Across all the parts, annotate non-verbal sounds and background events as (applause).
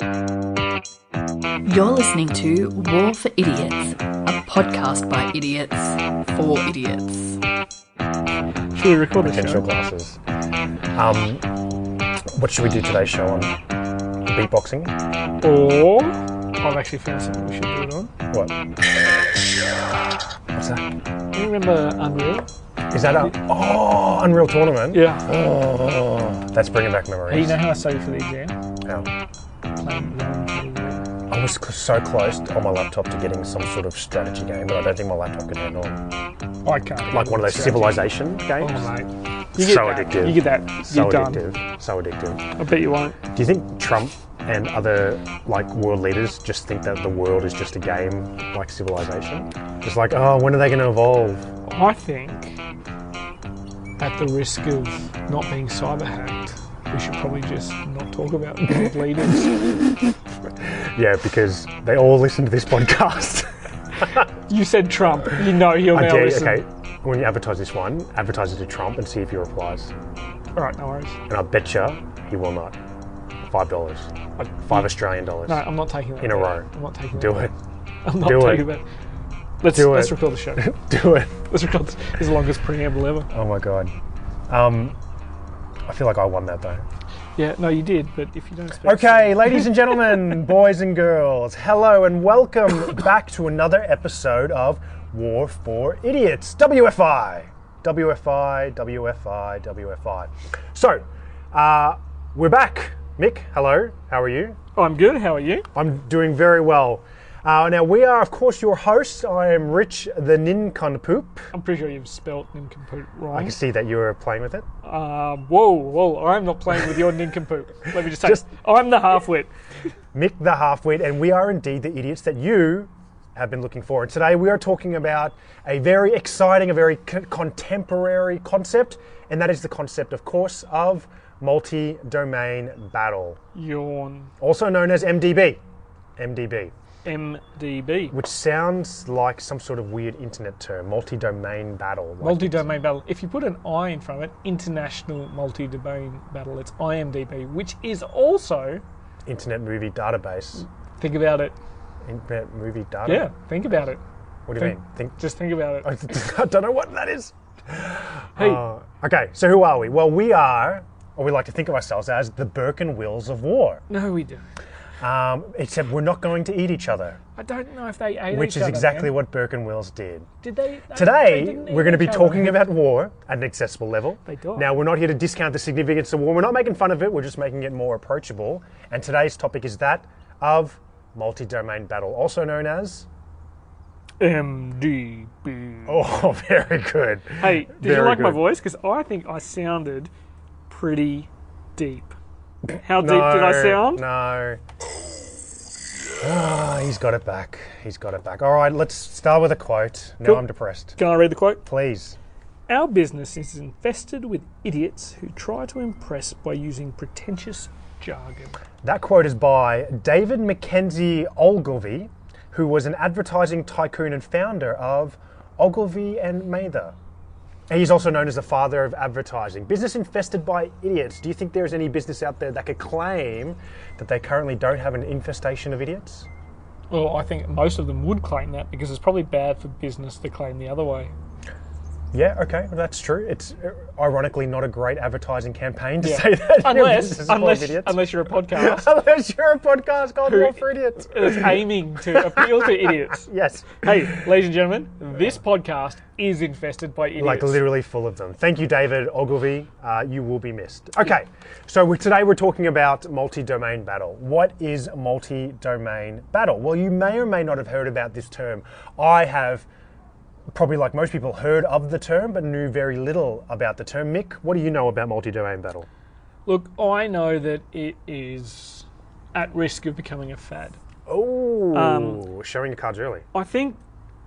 You're listening to War for Idiots, a podcast by idiots for idiots. Should we record the potential show? glasses. Um, what should we do today's show on? Beatboxing? Or I've actually found something we should do it on. What? What's that? Do you remember Unreal? Is that a oh Unreal Tournament? Yeah. Oh, that's bringing back memories. Hey, you know how I studied for the exam? Yeah. Playing Realm TV. I was c- so close on my laptop to getting some sort of strategy game, but I don't think my laptop could handle it. Oh, I can't. Like one of those civilization oh, games. Oh mate. You get So that. addictive. You get that. so You're done. addictive. So addictive. I bet you won't. Do you think Trump and other like world leaders just think that the world is just a game like civilization? Just like, oh, when are they going to evolve? I think, at the risk of not being cyber hacked, we should probably just not talk about (laughs) world leaders. (laughs) Yeah, because they all listen to this podcast. You said Trump. You know (laughs) he'll I now listen. okay. When you advertise this one, advertise it to Trump and see if he replies. All right, no worries. And I bet you he will not. Five dollars, five Australian dollars. No, I'm not taking that. In a row. I'm not taking it. Do that. it. I'm not Do it. that. Let's Do let's it. record the show. Do it. let's record this. This longest preamble ever. Oh my god. Um, I feel like I won that though. Yeah, no, you did, but if you don't expect Okay, ladies and gentlemen, (laughs) boys and girls, hello and welcome back to another episode of War for Idiots, WFI. WFI, WFI, WFI. So, uh, we're back. Mick, hello, how are you? I'm good. How are you? I'm doing very well. Uh, now, we are, of course, your hosts. I am Rich the Ninconpoop. I'm pretty sure you've spelt nincompoop right. I can see that you were playing with it. Uh, whoa, whoa! I'm not playing with your nincompoop. Let me just say, Just- I'm the halfwit. Mick the Halfwit, and we are indeed the idiots that you have been looking for. And today we are talking about a very exciting, a very co- contemporary concept, and that is the concept, of course, of multi domain battle, Yawn. also known as MDB. MDB, MDB. which sounds like some sort of weird internet term, multi domain battle. like- Multi-domain battle. If you put an I in front of it, international multi-domain battle. It's IMDb, which is also Internet movie database. think about it. Internet movie data? Yeah, think about it. What do you think- mean? Think, Just think about it. (laughs) I don't know what that is. Hey, Uh, okay, so who are we? Well, we are, or we like to think of ourselves as, the Burke and Wills of war. no, we do. Um, except we're not going to eat each other, I don't know if they ate which each is other, exactly man. what Burke and Wills did. Did they? they- Today, they we're going to be each other. talking about war at an accessible level. They died. Now, we're not here to discount the significance of war. We're not making fun of it. We're just making it more approachable. And today's topic is that of multi-domain battle, also known as. MDB. Oh, (laughs) very good. Hey, did you Very like my voice? Because I think I sounded pretty deep. How deep did I sound? No. Ah, he's got it back. He's got it back. All right, let's start with a quote. Now Cool. I'm depressed. Can I read the quote? Please. Our business is infested with idiots who try to impress by using pretentious jargon. That quote is by David Mackenzie Ogilvy, who was an advertising tycoon and founder of Ogilvy and Mather. He's also known as the father of advertising. Business infested by idiots. Do you think there is any business out there that could claim that they currently don't have an infestation of idiots? Well, I think most of them would claim that because it's probably bad for business to claim the other way. Yeah, okay, that's true. It's uh, ironically not a great advertising campaign to Yeah. say that. (laughs) Unless, business is full of unless, unless you're a (laughs) podcast Unless you're a podcast called War for Idiots. It's aiming to (laughs) appeal to idiots. Yes, Hey, ladies and gentlemen, this podcast is infested by idiots. like literally full of them. Thank you, David Ogilvy. Uh, you will be missed. Okay, so we, today we're talking about multi-domain battle. What is multi-domain battle? Well, you may or may not have heard about this term. I have probably, like most people, heard of the term, but knew very little about the term. Mick, what do you know about multi-domain battle? Look, I know that it is at risk of becoming a fad. Oh, Um, showing your cards early. I think,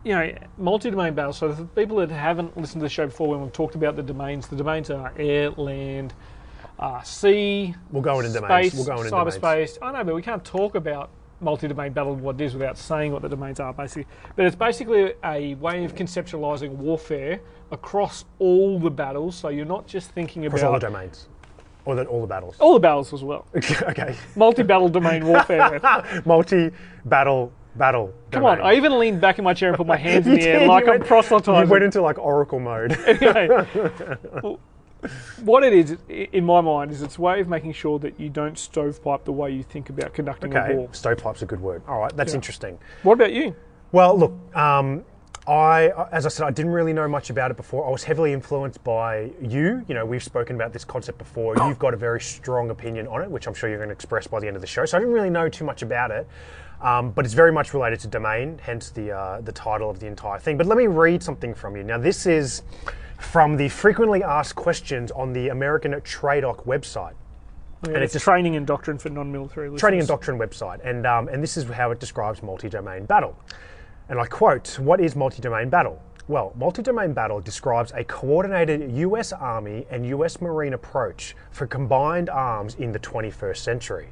you know, multi-domain battle. So for people that haven't listened to the show before, when we've talked about the domains, the domains are air, land, uh, sea, We'll go into domains. space, We'll go into domains. cyberspace. I know, but we can't talk about multi-domain battle what it is without saying what the domains are, basically. But it's basically a way of conceptualizing warfare across all the battles. So you're not just thinking about Across all the domains. Or the, all the battles. All the battles as well. (laughs) okay. Multi-battle domain warfare. (laughs) Multi battle battle. Come on, I even leaned back in my chair and put my (laughs) hands in the air like I'm went, proselytizing. You went into like Oracle mode. Anyway, well, what it is, in my mind, is it's a way of making sure that you don't stovepipe the way you think about conducting a okay. war. Stovepipe's a good word. All right, that's Yeah. interesting. What about you? Well, look, um, I, as I said, I didn't really know much about it before. I was heavily influenced by you. You know, we've spoken about this concept before. (coughs) You've got a very strong opinion on it, which I'm sure you're going to express by the end of the show. So I didn't really know too much about it, um, but it's very much related to domain, hence the uh, the title of the entire thing. But let me read something from you. Now, this is from the frequently asked questions on the American TRADOC website. And it's it's training and doctrine for non-military listeners. Training and Doctrine website, and um, and this is how it describes multi-domain battle. And I quote: "What is multi-domain battle?" Well, multi-domain battle describes a coordinated U.S. Army and U.S. Marine approach for combined arms in the 21st century.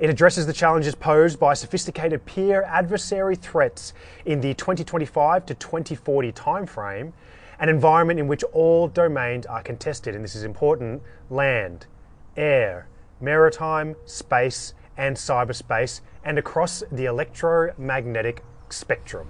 It addresses the challenges posed by sophisticated peer adversary threats in the 2025 to 2040 timeframe, an environment in which all domains are contested, and this is important land, air, maritime, space, and cyberspace, and across the electromagnetic spectrum.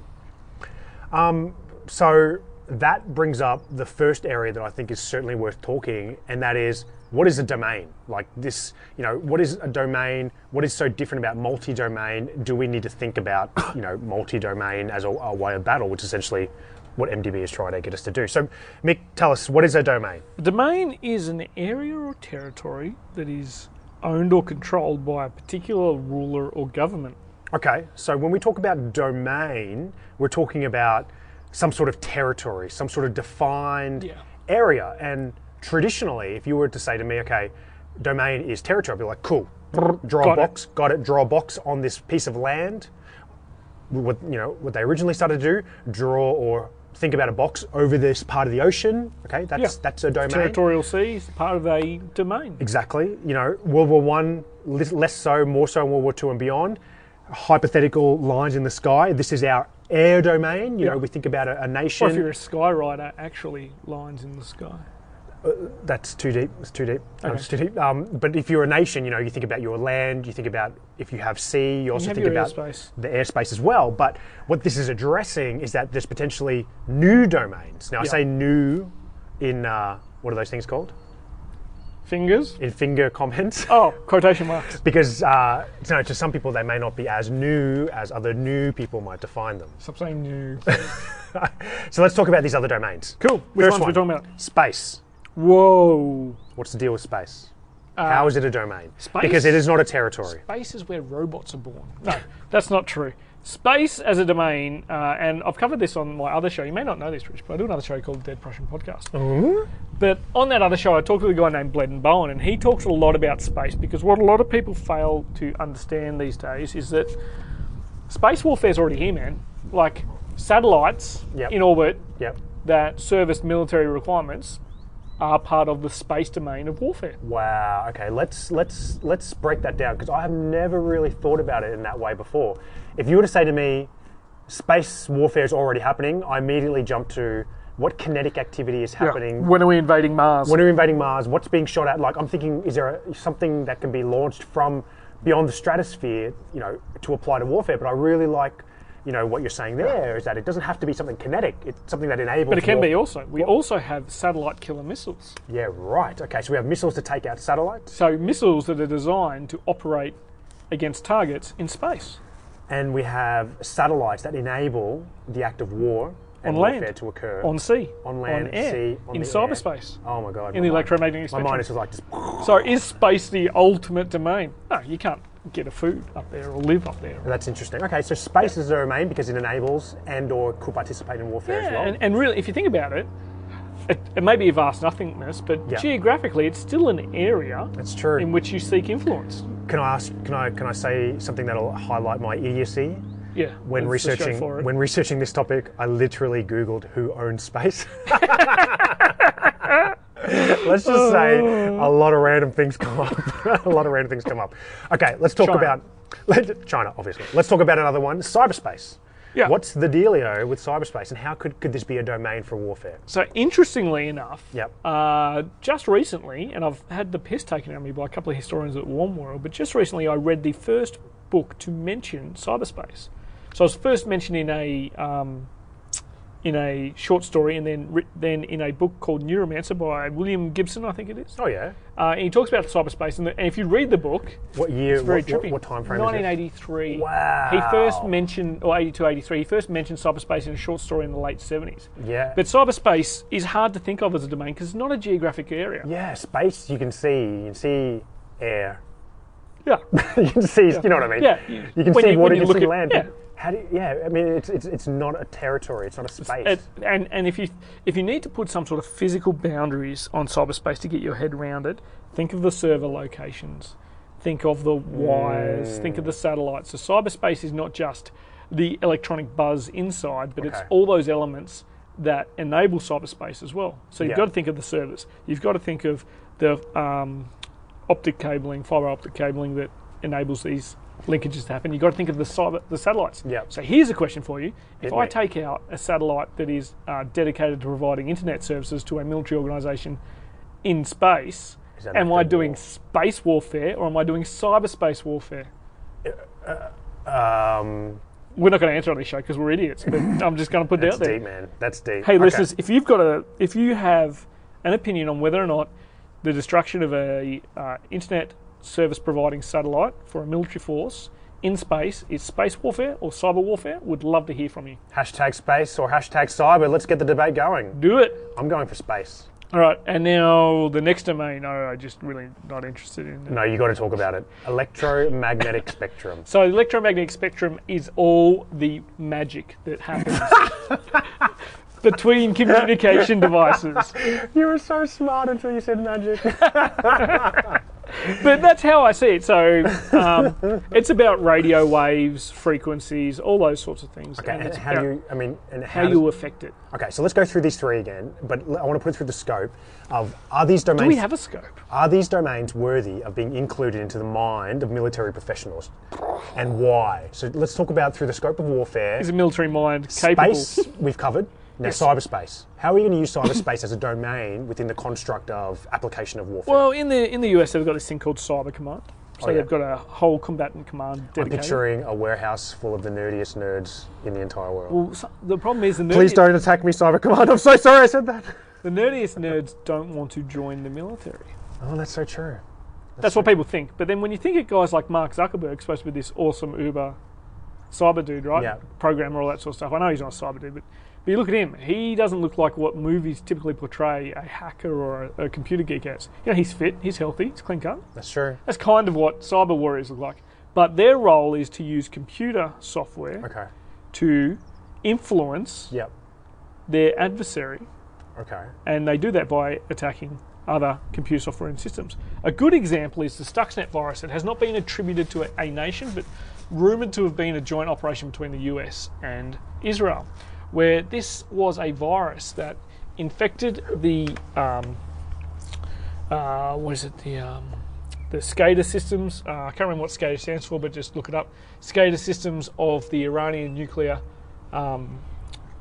Um, so that brings up the first area that I think is certainly worth talking, and that is what is a domain? Like this, you know, what is a domain? What is so different about multi-domain? Do we need to think about, you know, multi-domain as a, a way of battle, which essentially what MDB is trying to get us to do? So, Mick, tell us what is a domain? A domain is an area or territory that is owned or controlled by a particular ruler or government. Okay, so when we talk about domain, we're talking about some sort of territory, some sort of defined Yeah. area. And traditionally, if you were to say to me, okay, domain is territory, I'd be like, cool, draw Got a it. box, got it, draw a box on this piece of land. What you know, what they originally started to do, draw or think about a box over this part of the ocean. Okay, that's Yeah. that's a domain. Territorial seas, part of a domain. Exactly. You know, World War One, less so, more so in World War Two and beyond. Hypothetical lines in the sky. This is our air domain. You know, we think about a, a Or if nation. you're a sky rider, actually lines in the sky. That's too deep. It's too deep. Okay. it's too deep. Um, but if you're a nation, you know, you think about your land. You think about if you have sea. You also have think about airspace. the airspace as well. But what this is addressing is that there's potentially new domains. Now, I say new in uh, what are those things called? Fingers. In finger comments. (laughs) Oh, quotation marks. because uh, you know, to some people they may not be as new as other new people might define them. Stop saying new. (laughs) So let's talk about these other domains. Cool. Which First ones one. we talking about? Space. Whoa. What's the deal with space? How is it a domain? Uh, space- Because it is not a territory. Space is where robots are born. No, that's not true. Space as a domain, uh, and I've covered this on my other show. You may not know this, Rich, but I do another show called Dead Prussian Podcast. But on that other show, I talked to a guy named Bleddyn Bowen, and he talks a lot about space because what a lot of people fail to understand these days is that space warfare is already here, man. Like satellites Yep. in orbit Yep. that service military requirements are part of the space domain of warfare. Wow. Okay. Let's let's let's break that down because I have never really thought about it in that way before. If you were to say to me, space warfare is already happening, I immediately jump to what kinetic activity is happening. When are we invading Mars? When are we invading Mars? What's being shot at? Like, I'm thinking, is there a, something that can be launched from beyond the stratosphere, you know, to apply to warfare? But I really like, you know, what you're saying there is that it doesn't have to be something kinetic. It's something that enables. But it can war- be also. We also have satellite killer missiles. Yeah, right. Okay, so we have missiles to take out satellites, So missiles that are designed to operate against targets in space. and we have satellites that enable the act of war and On land. warfare to occur On sea. on land, on air, sea, on in cyberspace. Air. Oh my god! In my the mind- electromagnetic My mind is just like just. So is space the ultimate domain? No, you can't get a food up there or live up there. That's interesting. Okay, so space is a domain because it enables and or could participate in warfare as well. and, and really, if you think about it, it, it may be a vast nothingness, but Yeah. geographically, it's still an area That's true. in which you seek influence. Can I ask? Can I can I say something that'll highlight my idiocy? Yeah. When the researching when researching this topic, I literally googled who owns space. (laughs) (laughs) (laughs) let's just say a lot of random things come up. (laughs) a lot of random things come up. Okay, let's talk China. about let- China, obviously. Let's talk about another one: cyberspace. Yeah. What's the dealio with cyberspace, and how could, could this be a domain for warfare? So interestingly enough, Yep. uh, just recently, and I've had the piss taken out of me by a couple of historians at Warm World, but just recently I read the first book to mention cyberspace. So it was first mentioned in a um, in a short story, and then writ- then in a book called Neuromancer by William Gibson, I think it is. Oh yeah. Uh, and he talks about cyberspace, and, the, and if you read the book, What year? it's very what, what, trippy. what time frame is it? 1983. Wow. He first mentioned, or 82, 83. He first mentioned cyberspace in a short story in the late 70s. Yeah. But cyberspace is hard to think of as a domain because it's not a geographic area. yeah, space you can see. You can see air. Yeah. (laughs) you can see, you know what I mean? Yeah. You can When see you- water, you you can see at- land. yeah. How do you, yeah, I mean, it's, it's, it's not a territory, it's not a space. It- and and if you if you need to put some sort of physical boundaries on cyberspace to get your head around it, think of the server locations, think of the wires, think of the satellites. So cyberspace is not just the electronic buzz inside, but it's all those elements that enable cyberspace as well. So you've Yeah. got to think of the servers. You've got to think of the um, optic cabling, fiber optic cabling that enables these linkages to happen. You've got to think of the cyber, the satellites. Yep. So here's a question for you: If Hit I me. take out a satellite that is uh, dedicated to providing internet services to a military organisation in space, am I doing war? space warfare or am I doing cyberspace warfare? um, We're not going to answer on this show because we're idiots. But (laughs) I'm just going to put it out there. That's deep, man. That's deep. Hey, Okay. listeners, if you've got a, if you have an opinion on whether or not the destruction of a uh, internet service providing satellite for a military force in space is space warfare or cyber warfare, would love to hear from you. Hashtag space or hashtag cyber. Let's get the debate going. Do it. I'm going for space. All right, and now the next domain. I'm just really not interested in. No, you got to talk about it. Electromagnetic spectrum. So, the electromagnetic spectrum is all the magic that happens (laughs) between communication devices. You were so smart until you said magic. (laughs) But that's how I see it. So, um, it's about radio waves, frequencies, all those sorts of things, Okay, and and how do you? I mean, and how, how does- you affect it. Okay, so let's go through these three again, but I want to put it through the scope of are these domains? Do we have a scope? are these domains worthy of being included into the mind of military professionals, and why? So let's talk about through the scope of warfare. Is a military mind capable? Space we've covered. Now Yes. cyberspace. How are you going to use cyberspace as a domain within the construct of application of warfare? Well, in the in the US, they've got this thing called Cyber Command. So Oh, yeah. they've got a whole combatant command I'm picturing a warehouse full of the nerdiest nerds in the entire world. Well, so- the problem is the nerdiest, Please don't attack me, Cyber Command. I'm so sorry I said that. the nerdiest nerds don't want to join the military. Oh, that's so true. That's what people think. But then when you think of guys like Mark Zuckerberg, supposed to be this awesome Uber cyber dude, right? Yeah. Programmer, all that sort of stuff. I know he's not a cyber dude, but, but you look at him. He doesn't look like what movies typically portray a hacker or a, a computer geek as. You know, he's fit, he's healthy, he's clean cut. That's true. That's kind of what cyber warriors look like. But their role is to use computer software Okay. to influence Yep. their adversary Okay. and they do that by attacking other computer software and systems. A good example is the Stuxnet virus. It has not been attributed to a, a nation, but rumored to have been a joint operation between the US and Israel, where this was a virus that infected the um, uh, what is it the um, the SCADA systems. Uh, I can't remember what SCADA stands for, but just look it up. SCADA systems of the Iranian nuclear um,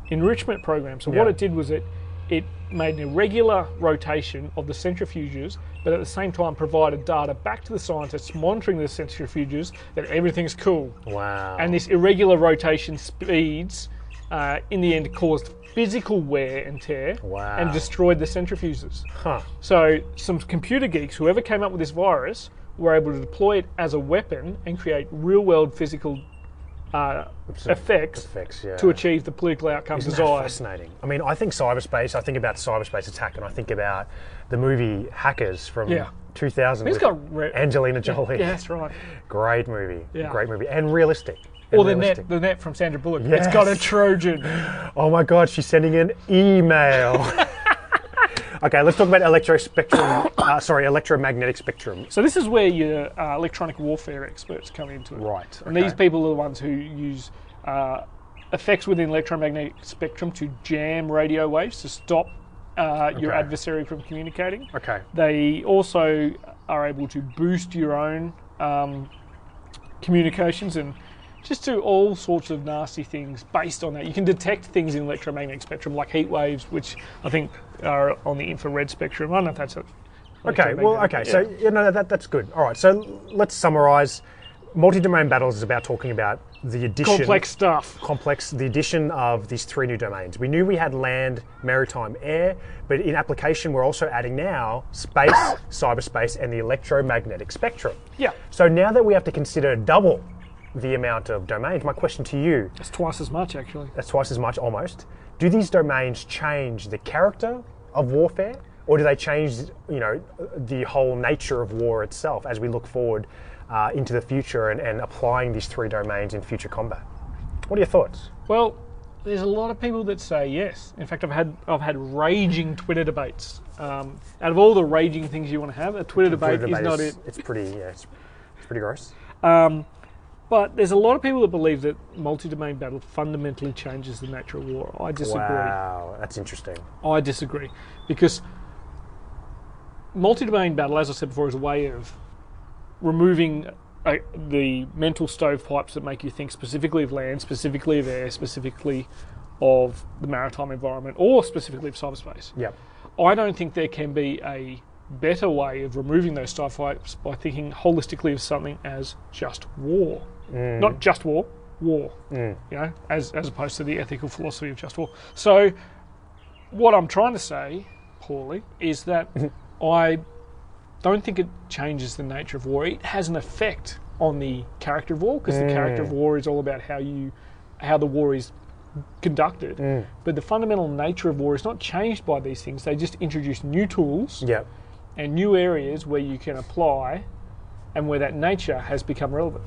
enrichment program. So what it did was it it made an irregular rotation of the centrifuges, but at the same time provided data back to the scientists monitoring the centrifuges that everything's cool. Wow. And this irregular rotation speeds, uh, in the end, caused physical wear and tear Wow. and destroyed the centrifuges. huh. So some computer geeks, whoever came up with this virus, were able to deploy it as a weapon and create real-world physical uh, effects Effects, yeah. to achieve the political outcomes Isn't desired. fascinating? I mean, I think cyberspace. I think about cyberspace attack, and I think about the movie Hackers from Yeah. 2000. It's with got re- Angelina Jolie. Yeah, that's right. (laughs) Great movie. Yeah. Great movie, and realistic. Or the net, the net from Sandra Bullock. It's got a Trojan. Oh my God, she's sending an email. (laughs) okay, let's talk about electrospectrum. uh, sorry, electromagnetic spectrum. So this is where your uh, electronic warfare experts come into it. Right. And these people are the ones who use uh, effects within electromagnetic spectrum to jam radio waves to stop uh, your Okay. adversary from communicating. Okay. They also are able to boost your own um, communications and just do all sorts of nasty things based on that. You can detect things in electromagnetic spectrum like heat waves, which I think are on the infrared spectrum. I don't know if that's a Okay, well, okay, electromagnetic- so you know that that's good. All right, so let's summarize. Multi-domain battles is about talking about the addition complex stuff. complex the addition of these three new domains. We knew we had land, maritime, air, but in application we're also adding now space, cyberspace, and the electromagnetic spectrum. Yeah, So now that we have to consider double the amount of domains, my question to you, it's twice as much actually. that's twice as much almost. Do these domains change the character of warfare, or do they change, you know, the whole nature of war itself as we look forward uh, into the future and, and applying these three domains in future combat? What are your thoughts? Well, there's a lot of people that say yes. In fact, I've had I've had raging Twitter debates. Um, out of all the raging things you want to have, a Twitter debate, is not it. It's pretty, yeah, it's, it's pretty gross. Um, but there's a lot of people that believe that multi-domain battle fundamentally changes the nature of war. I disagree. Wow, that's interesting. I disagree because multi-domain battle, as I said before, is a way of removing uh, the mental stovepipes that make you think specifically of land, specifically of air, specifically of the maritime environment, or specifically of cyberspace. Yep. I don't think there can be a better way of removing those stovepipes by thinking holistically of something as just war, Mm. not just war, war. Mm. You know, as as opposed to the ethical philosophy of just war. So, what I'm trying to say, poorly, is that mm-hmm. I don't think it changes the nature of war. It has an effect on the character of war because the character of mm. war is all about how you, how the war is conducted. But the fundamental nature of war is not changed by these things. They just introduce new tools Yep. and new areas where you can apply, and where that nature has become relevant.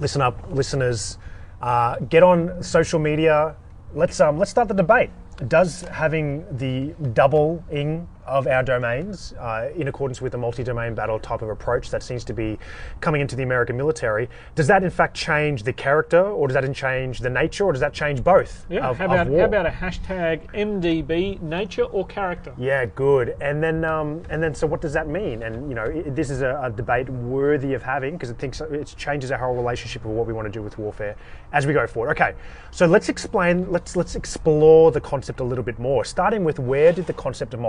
Listen up, listeners. Uh, get on social media. Let's um, let's start the debate. Does having the double doubling of our domains uh, in accordance with the multi-domain battle type of approach that seems to be coming into the American military, does that in fact change the character, or does that change the nature, or does that change both? Yeah. of, how about how about a hashtag MDB nature or character? Yeah, good. And then, um, and then, so what does that mean? And you know, i this is a, a debate worthy of having because it thinks it changes our whole relationship of what we want to do with warfare as we go forward. Okay, so let's explain. Let's let's explore the concept a little bit more. Starting with where did the concept of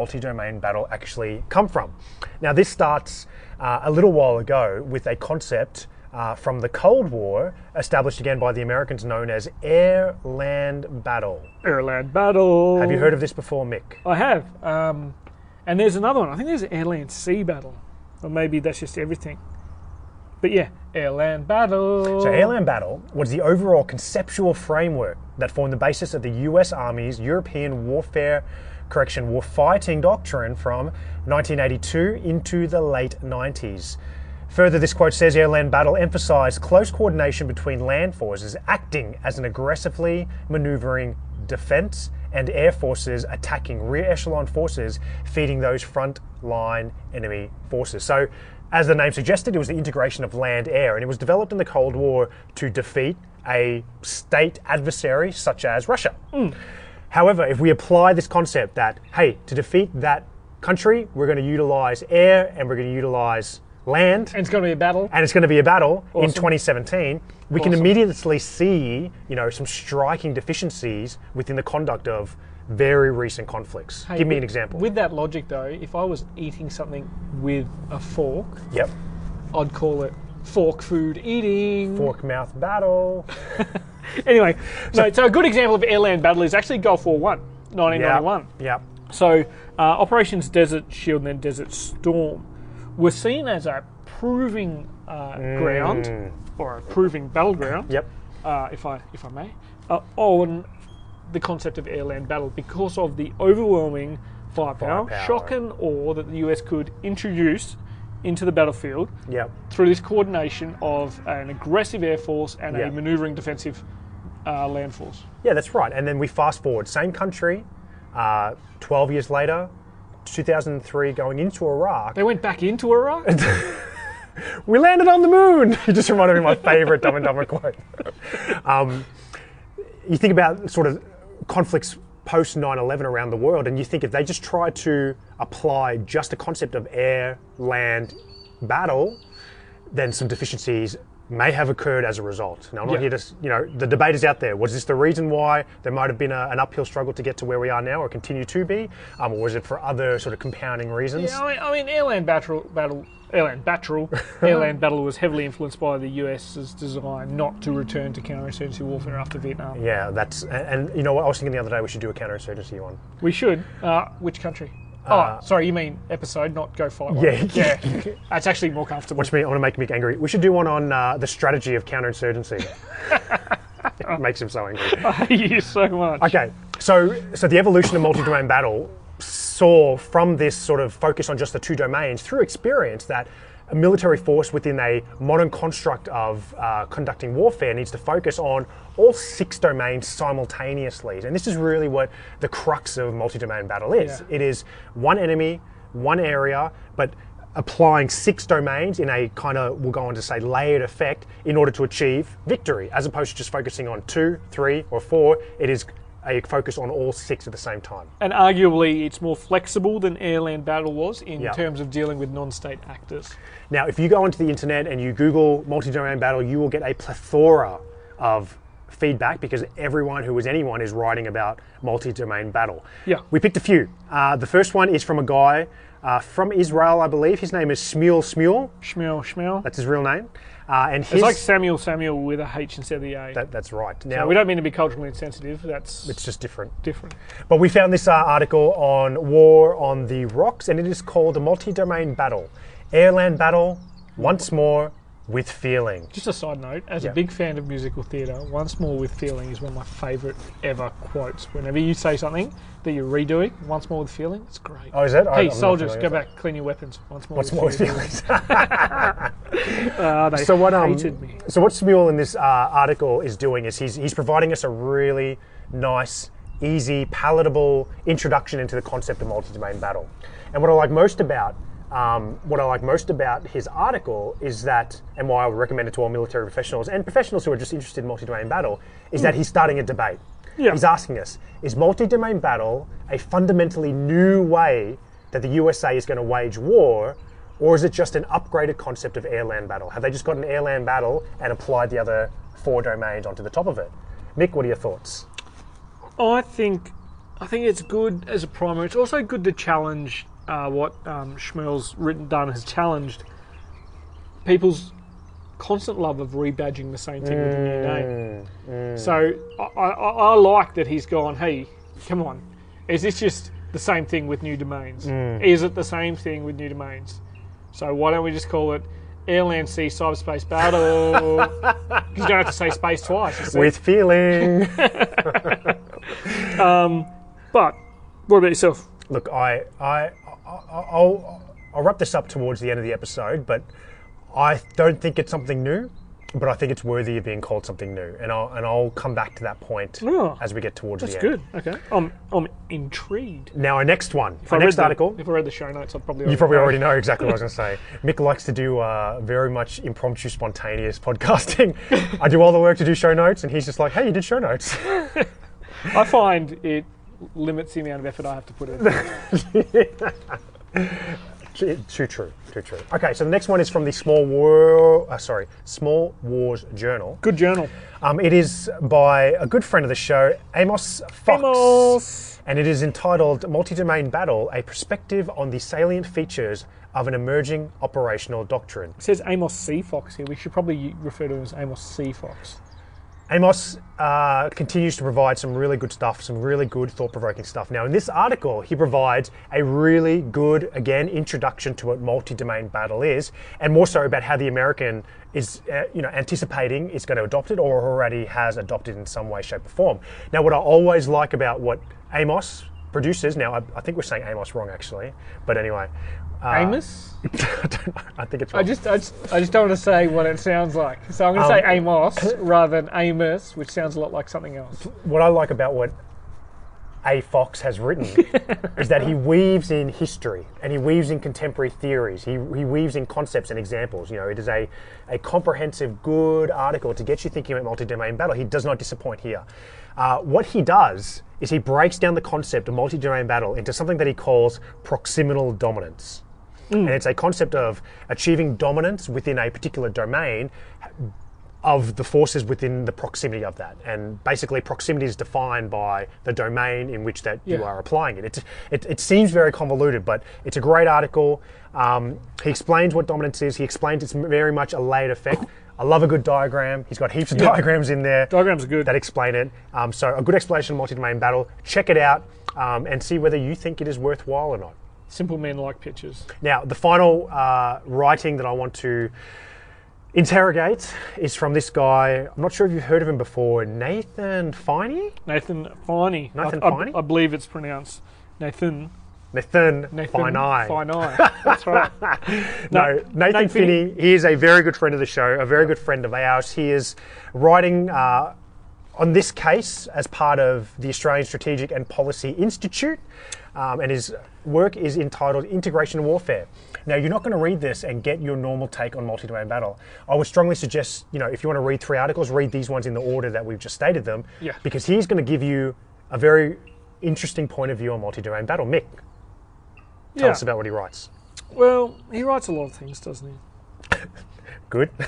multi-domain battle actually come from? Now, this starts uh, a little while ago with a concept. Uh, from the Cold War, established again by the Americans, known as air land battle. Air land battle. Have you heard of this before, Mick? I have. Um, and there's another one. I think there's an airland sea battle, or maybe that's just everything. But yeah, airland battle. So, Airland Battle was the overall conceptual framework that formed the basis of the US Army's European warfare, correction, warfighting doctrine from 1982 into the late 90s. Further, this quote says Airland Battle emphasized close coordination between land forces acting as an aggressively maneuvering defense and air forces attacking rear echelon forces feeding those front line enemy forces. So, as the name suggested, it was the integration of land air, and it was developed in the Cold War to defeat a state adversary such as Russia. Hmm. However, if we apply this concept that, hey, to defeat that country, we're going to utilize air and we're going to utilize land, and it's going to be a battle. and it's going to be a battle in 2017, we can immediately see, you know, some striking deficiencies within the conduct of very recent conflicts. Hey, Give me with- an example. With that logic, though, if I was eating something with a fork, yep. I'd call it fork food eating. Fork mouth battle. (laughs) Anyway, no, so a good example of airland battle is actually Gulf War One, 1991. Yep. Yep. So, uh, Operations Desert Shield and then Desert Storm were seen as a proving uh, ground or a proving battleground, Yep. uh, if I if I may, uh, on the concept of airland battle because of the overwhelming firepower, Firepower. shock and awe that the US could introduce into the battlefield Yep. through this coordination of an aggressive air force and Yeah. a maneuvering defensive uh, land force. Yeah, that's right. And then we fast forward, same country, uh, 12 years later, 2003, going into Iraq. They went back into Iraq. (laughs) we landed on the moon. (laughs) You just reminded me of my favorite Dumb and Dumber quote. Um, you think about sort of conflicts post 9/11 around the world, and you think if they just try to apply just the concept of air, land, battle, then some deficiencies may have occurred as a result. Now, I'm not Yeah. here to, you know, the debate is out there. Was this the reason why there might have been a, an uphill struggle to get to where we are now or continue to be? Um, or was it for other sort of compounding reasons? Yeah, I mean, I mean Airland Battle, battle Airland Battle, (laughs) Airland Battle was heavily influenced by the US's design not to return to counterinsurgency warfare after Vietnam. Yeah, that's, and, and you know what, I was thinking the other day we should do a counterinsurgency one. We should. Uh, which country? Oh, sorry, you mean episode, not go fight one. Yeah. (laughs) yeah. That's actually more comfortable. Which me, I want to make Mick angry. We should do one on uh, the strategy of counterinsurgency. (laughs) it makes him so angry. (laughs) I hate you so much. Okay, so so the evolution of multi-domain battle saw from this sort of focus on just the two domains through experience that a military force within a modern construct of uh, conducting warfare needs to focus on all six domains simultaneously. And this is really what the crux of multi-domain battle is. Yeah. It is one enemy, one area, but applying six domains in a kind of, we'll go on to say, layered effect in order to achieve victory, as opposed to just focusing on two, three, or four. It is a focus on all six at the same time. And arguably, it's more flexible than Airland Battle was in Yeah. terms of dealing with non-state actors. Now, if you go onto the internet and you Google multi-domain battle, you will get a plethora of feedback because everyone who is anyone is writing about multi-domain battle. Yeah. We picked a few. Uh, the first one is from a guy uh, from Israel, I believe. His name is Shmuel Shmuel. Shmuel schmel. That's his real name. Uh, and his, It's like Samuel, Samuel with a H instead of the A. that, that's right. Now, Now we don't mean to be culturally insensitive. That's it's just different. different. But we found this uh, article on War on the Rocks, and it is called a multi-domain battle, airland battle. Once more with feeling. Just a side note, as Yeah. a big fan of musical theatre, Once More with Feeling is one of my favourite ever quotes. Whenever you say something that you're redoing, Once More with Feeling, it's great. Oh, is it? Hey, I'm soldiers, go back, clean your weapons. Once more What's with more with feeling. feelings? (laughs) Uh, they so what? Um, hated me. so what Samuel in this uh, article is doing is he's he's providing us a really nice, easy, palatable introduction into the concept of multi-domain battle. And what I like most about um, what I like most about his article is that, and why I would recommend it to all military professionals and professionals who are just interested in multi-domain battle, is that he's starting a debate. Yeah. He's asking us: Is multi-domain battle a fundamentally new way that the USA is going to wage war? Or is it just an upgraded concept of airland battle? Have they just got an airland battle and applied the other four domains onto the top of it? Mick, what are your thoughts? I think, I think it's good as a primer. It's also good to challenge uh, what um, written done has challenged people's constant love of rebadging the same thing with a new name. So I, I, I like that he's gone. Hey, come on, is this just the same thing with new domains? Is it the same thing with new domains? So why don't we just call it Airland Sea Cyberspace Battle? Because (laughs) you don't have to say space twice. With feeling. (laughs) but what about yourself? Look, I, I, I'll, I'll wrap this up towards the end of the episode, but I don't think it's something new, but I think it's worthy of being called something new, and I'll, and I'll come back to that point Oh, as we get towards the end. That's good. Okay, I'm I'm intrigued. Now, our next one, If our I next the- article. If I read the show notes, I'd probably You probably already know exactly what I was going to say. (laughs) Mick likes to do uh, very much impromptu, spontaneous podcasting. I do all the work to do show notes, and he's just like, "Hey, you did show notes." (laughs) I find it limits the amount of effort I have to put in. (laughs) Too true, too true. Okay, so the next one is from the Small War, uh, sorry, Small Wars Journal. Good journal. Um, it is by a good friend of the show, Amos Fox. Amos. And it is entitled Multi-Domain Battle, a perspective on the salient features of an emerging operational doctrine. It says Amos C. Fox here. We should probably refer to him as Amos C. Fox. Amos uh, continues to provide some really good stuff, some really good thought-provoking stuff. Now, in this article, he provides a really good, again, introduction to what multi-domain battle is, and more so about how the American is, uh, you know, anticipating is going to adopt it or already has adopted in some way, shape, or form. Now, what I always like about what Amos produces, now I, I think we're saying Amos wrong actually, but anyway, uh, Amos? I, (laughs) I think it's I just, I just, I just don't want to say what it sounds like. So I'm going to Um, say Amos rather than Amos, which sounds a lot like something else. what I like about what A. Fox has written (laughs) is that he weaves in history and he weaves in contemporary theories. He, he weaves in concepts and examples. You know, it is a, a comprehensive, good article to get you thinking about multi-domain battle. He does not disappoint here. Uh, what he does is he breaks down the concept of multi-domain battle into something that he calls proximal dominance. And it's a concept of achieving dominance within a particular domain of the forces within the proximity of that. And basically, proximity is defined by the domain in which that you are applying it. It, it. it seems very convoluted, but it's a great article. Um, he explains what dominance is. He explains it's very much a layered effect. I love a good diagram. He's got heaps of diagrams in there Diagrams are good. that explain it. Um, so a good explanation of multi-domain battle. Check it out um, and see whether you think it is worthwhile or not. Simple men like pictures. Now, the final uh, writing that I want to interrogate is from this guy. I'm not sure if you've heard of him before, Nathan Finey. Nathan Finey. Nathan I, I- Finey? I believe it's pronounced Nathan. Nathan, Nathan Finey. Finey. That's right. (laughs) No, Nathan Nathan Finney. He is a very good friend of the show, a very good friend of ours. He is writing uh, on this case as part of the Australian Strategic and Policy Institute, um, and his work is entitled Integration Warfare. Now, you're not going to read this and get your normal take on multi-domain battle. I would strongly suggest, you know, if you want to read three articles, read these ones in the order that we've just stated them, Yeah. because he's going to give you a very interesting point of view on multi-domain battle. Mick, tell yeah. us about what he writes. Well, he writes a lot of things, doesn't he? (laughs) Good. (laughs)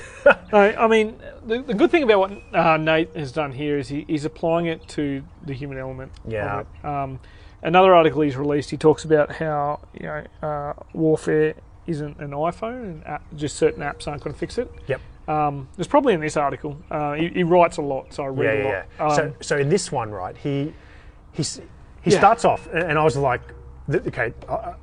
No, I mean, the, the good thing about what uh, Nate has done here is he, he's applying it to the human element. Yeah. Um, another article he's released, he talks about how you know uh, warfare isn't an iPhone, and app, just certain apps aren't going to fix it. Yep. Um, there's probably in this article. Uh, he, he writes a lot, so I read Yeah, a lot. yeah. Um, so, so in this one, right, he he he Yeah. starts off, and, I was like, okay. Uh,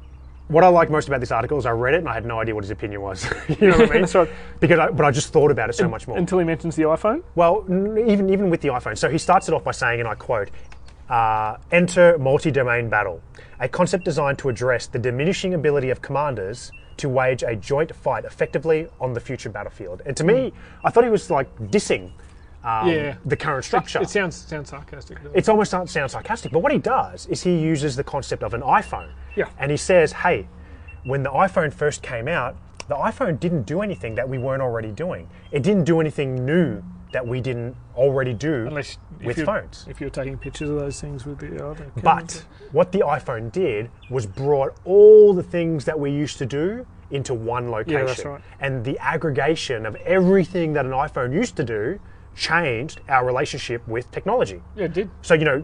what I like most about this article is I read it and I had no idea what his opinion was. (laughs) you know what I mean? That's right. Because I, but I just thought about it so much more. until he mentions the iPhone. Well, n- even even with the iPhone. So he starts it off by saying, and I quote, uh, "Enter multi-domain battle, a concept designed to address the diminishing ability of commanders to wage a joint fight effectively on the future battlefield." And to me, I thought he was like dissing um, Yeah. the current structure. It sounds sounds sarcastic. it? it's almost not sound sarcastic, but what he does is he uses the concept of an iPhone. Yeah. And he says, hey, when the iPhone first came out, the iPhone didn't do anything that we weren't already doing. It didn't do anything new that we didn't already do Unless with phones. If you're taking pictures of those things with the other. But what the iPhone did was brought all the things that we used to do into one location. that's right. And the aggregation of everything that an iPhone used to do changed our relationship with technology. yeah, it did. So, you know,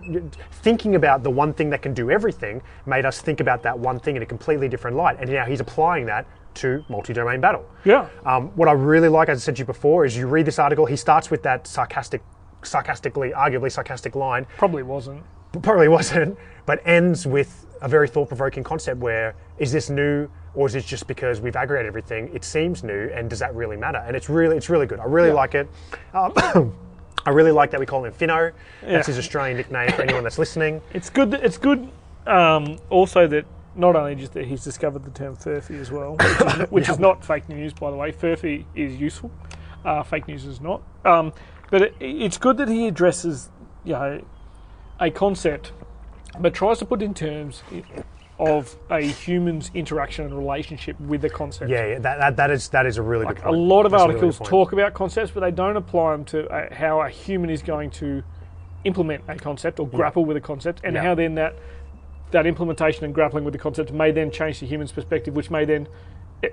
thinking about the one thing that can do everything made us think about that one thing in a completely different light. And now he's applying that to multi domain battle. Yeah. Um, what I really like, as I said to you before, is you read this article, he starts with that sarcastic, sarcastically, arguably sarcastic line, Probably wasn't. probably (laughs) wasn't, but ends with a very thought provoking concept where is this new or is it just because we've aggregated everything? It seems new, and does that really matter? And it's really, it's really good. I really Yeah. like it. Um, (coughs) I really like that we call him Finno. Yeah. That's his Australian nickname for anyone that's listening. It's good. It's good. Um, also, that not only just that he's discovered the term furphy as well, which, is, (coughs) which is not fake news, by the way. Furphy is useful. Uh, fake news is not. Um, but it, it's good that he addresses, you know, a concept, but tries to put it in terms of a human's interaction and relationship with the concept. Yeah, yeah that, that, that is that is a really good point. A lot of That's a really articles talk about concepts, but they don't apply them to uh, how a human is going to implement a concept or grapple with a concept, and Yeah. how then that that implementation and grappling with the concept may then change the human's perspective, which may then eh,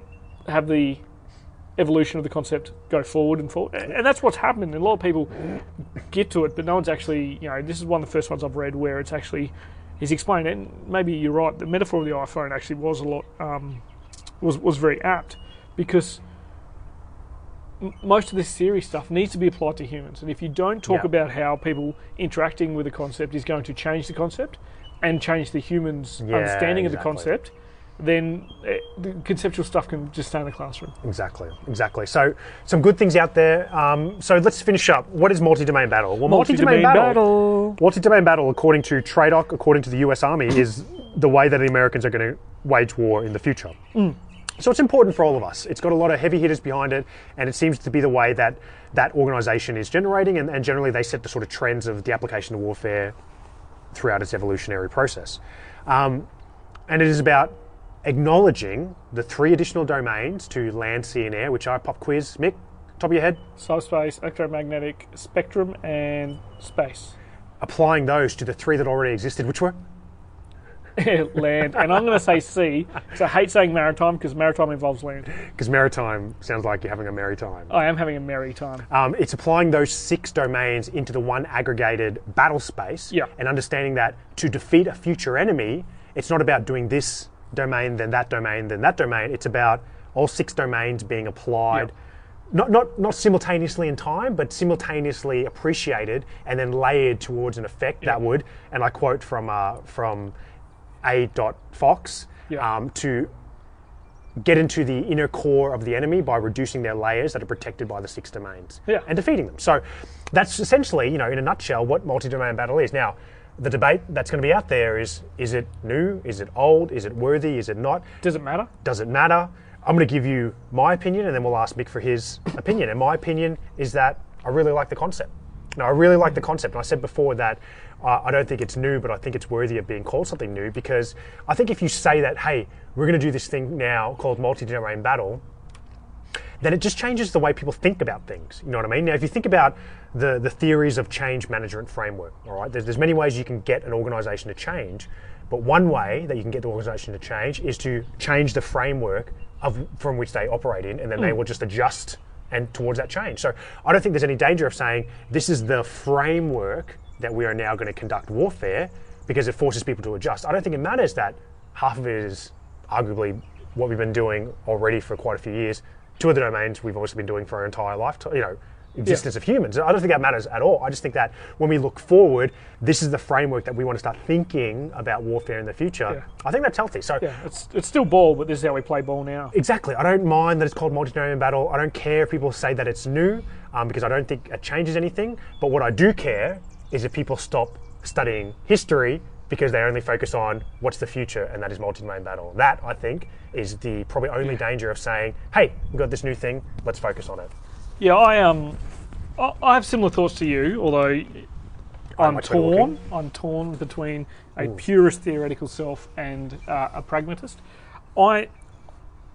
have the evolution of the concept go forward and forward. And that's what's happening. And a lot of people get to it, but no one's actually, you know, this is one of the first ones I've read where it's actually he's explained, and maybe you're right. The metaphor of the iPhone actually was a lot um, was was very apt because m- most of this theory stuff needs to be applied to humans. And if you don't talk Yeah. about how people interacting with the concept is going to change the concept and change the human's Yeah, understanding of the concept, then eh, the conceptual stuff can just stay in the classroom. Exactly, exactly. So, some good things out there. Um, so, let's finish up. What is multi domain battle? Well, Multi-domain battle. Multi domain battle, according to TRADOC, according to the US Army, is the way that the Americans are going to wage war in the future. So it's important for all of us. It's got a lot of heavy hitters behind it, and it seems to be the way that that organisation is generating, and, and generally they set the sort of trends of the application of warfare throughout its evolutionary process. Um, and it is about acknowledging the three additional domains to land, sea, and air, which are pop quiz. Mick, top of your head, Subspace, electromagnetic spectrum, and space. applying those to the three that already existed, which were (laughs) land, and I'm going to say sea. So I hate saying maritime because maritime involves land. Because maritime sounds like you're having a merry time. I am having a merry time. Um, it's applying those six domains into the one aggregated battle space Yeah. and understanding that to defeat a future enemy, it's not about doing this domain, then that domain, then that domain. It's about all six domains being applied. Not, not, not simultaneously in time, but simultaneously appreciated and then layered towards an effect that would, and I quote from uh, from A. Fox, Yeah. um, to get into the inner core of the enemy by reducing their layers that are protected by the six domains Yeah. and defeating them. So that's essentially, you know, in a nutshell, what multi-domain battle is. Now, the debate that's going to be out there is: is it new? Is it old? Is it worthy? Is it not? Does it matter? Does it matter? I'm going to give you my opinion, and then we'll ask Mick for his opinion. And my opinion is that I really like the concept. No, I really like the concept. And I said before that uh, I don't think it's new, but I think it's worthy of being called something new because I think if you say that, hey, we're going to do this thing now called multi-domain battle, then it just changes the way people think about things. You know what I mean? Now, if you think about the, the theories of change management framework, all right, there's, there's many ways you can get an organization to change, but one way that you can get the organization to change is to change the framework of from which they operate in, and then they will just adjust and towards that change. So I don't think there's any danger of saying this is the framework that we are now going to conduct warfare because it forces people to adjust. I don't think it matters that half of it is arguably what we've been doing already for quite a few years. Two of the domains we've also been doing for our entire lifetime, you know, existence of humans. I don't think that matters at all. I just think that when we look forward, this is the framework that we want to start thinking about warfare in the future. Yeah. I think that's healthy. So Yeah, it's it's still ball, but this is how we play ball now. Exactly. I don't mind that it's called multi-domain battle. I don't care if people say that it's new um, because I don't think it changes anything. But what I do care is if people stop studying history because they only focus on what's the future, and that is multi-domain battle. That I think is the probably only danger of saying, "Hey, we've got this new thing. Let's focus on it." Yeah, I um, I, I have similar thoughts to you, although I'm torn. I'm torn between a purist theoretical self and uh, a pragmatist. I,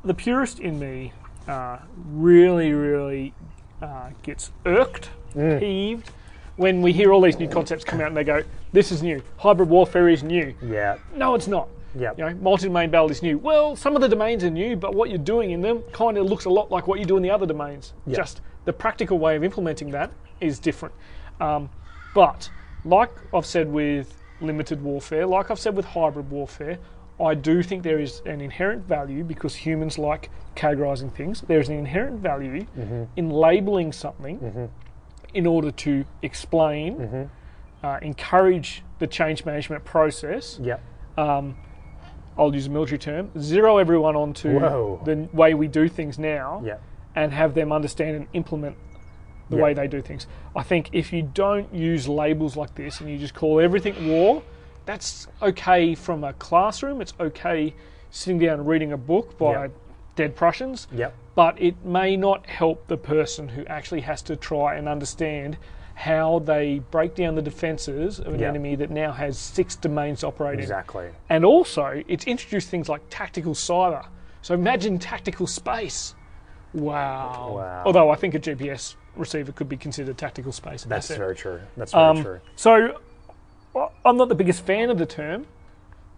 the purist in me, uh, really, really uh, gets irked, Mm. peeved when we hear all these new concepts come out and they go, "This is new. Hybrid warfare is new." Yeah. No, it's not. Yeah. You know, multi-domain battle is new. Well, some of the domains are new, but what you're doing in them kind of looks a lot like what you do in the other domains. Yep. Just the practical way of implementing that is different. Um, but like I've said with limited warfare, like I've said with hybrid warfare, I do think there is an inherent value because humans like categorizing things. There is an inherent value in labeling something in order to explain, uh, encourage the change management process. Yep. I'll use a military term, zero everyone onto Whoa. the way we do things now Yep. And have them understand and implement the Yeah. way they do things. I think if you don't use labels like this and you just call everything war, that's okay from a classroom. It's okay sitting down and reading a book by Yeah. dead Prussians. Yep. But it may not help the person who actually has to try and understand how they break down the defences of an Yeah. enemy that now has six domains operating. Exactly. And also, it's introduced things like tactical cyber. So imagine tactical space. Wow. Wow. Although I think a GPS receiver could be considered tactical space. That's it. very true. That's very Um, true. So I- I'm not the biggest fan of the term,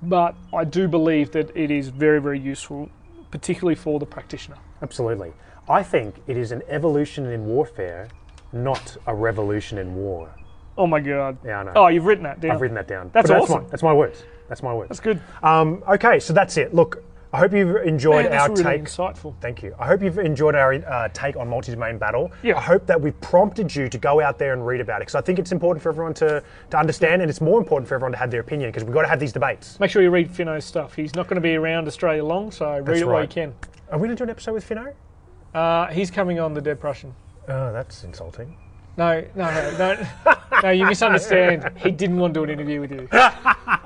but I do believe that it is very, very useful, particularly for the practitioner. Absolutely. I think it is an evolution in warfare, not a revolution in war. Oh my god. Yeah, I know. Oh, you've written that down. I've written that down. That's But awesome. my, that's my words. That's my words. That's good. Um, okay, so that's it. Look, I hope you've enjoyed Man, our really take. insightful. Thank you. I hope you've enjoyed our uh, take on multi-domain battle. Yeah. I hope that we've prompted you to go out there and read about it because I think it's important for everyone to, to understand and it's more important for everyone to have their opinion because we've got to have these debates. Make sure you read Finno's stuff. He's not going to be around Australia long, so read it while you right. can. Are we going to do an episode with Finno? Uh, he's coming on the Dead Prussian. Oh, that's insulting. No, no, no, no, no. You misunderstand. He didn't want to do an interview with you. (laughs)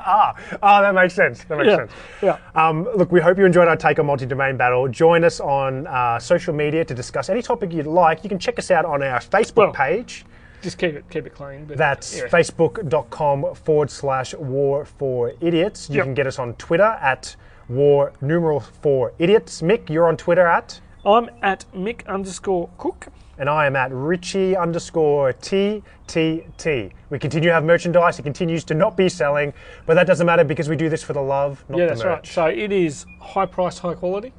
Ah, oh, that makes sense. That makes Yeah, sense. yeah. Um, look, we hope you enjoyed our take on multi-domain battle. Join us on uh, social media to discuss any topic you'd like. You can check us out on our Facebook Well, page. Just keep it, keep it clean. But That's yeah. facebook.com forward slash war for idiots. You Yep. can get us on Twitter at war numeral for idiots. Mick, you're on Twitter at I'm at Mick underscore Cook. And I am at Richie underscore TTT. We continue to have merchandise. It continues to not be selling, but that doesn't matter because we do this for the love, not Yeah, the that's right. So it is high price, high quality.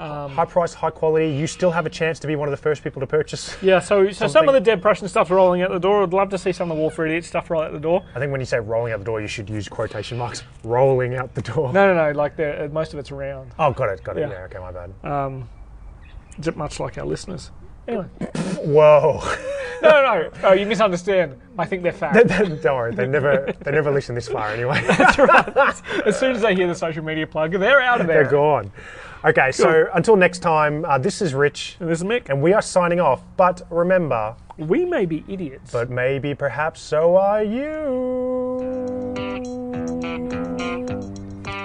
High price, high quality. You still have a chance to be one of the first people to purchase. Yeah, so so some of the Dead Prussian stuff's rolling out the door. I'd love to see some of the War for Idiots stuff roll out the door. I think when you say rolling out the door, you should use quotation marks. Rolling out the door. No, no, no. Like the, uh, most of it's around. Oh, got it, got it. Yeah. Yeah, okay, my bad. Um, much like our listeners. Anyway, Whoa. (laughs) no, no, no. Oh, you misunderstand. I think they're fat. Don't worry, they never they never listen this far anyway. (laughs) That's right. As soon as they hear the social media plug, they're out of there. They're gone. Okay, so until next time, uh, this is Rich, And this is Mick. and we are signing off. But remember, We may be idiots. but maybe perhaps so are you.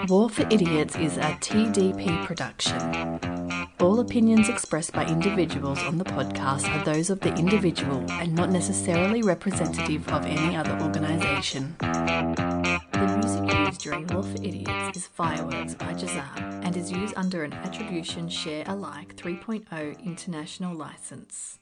War for Idiots is a TDP production. All opinions expressed by individuals on the podcast are those of the individual and not necessarily representative of any other organisation. The music used during War for Idiots is Fireworks by Jahzzar and is used under an Attribution Share Alike 3.0 international license.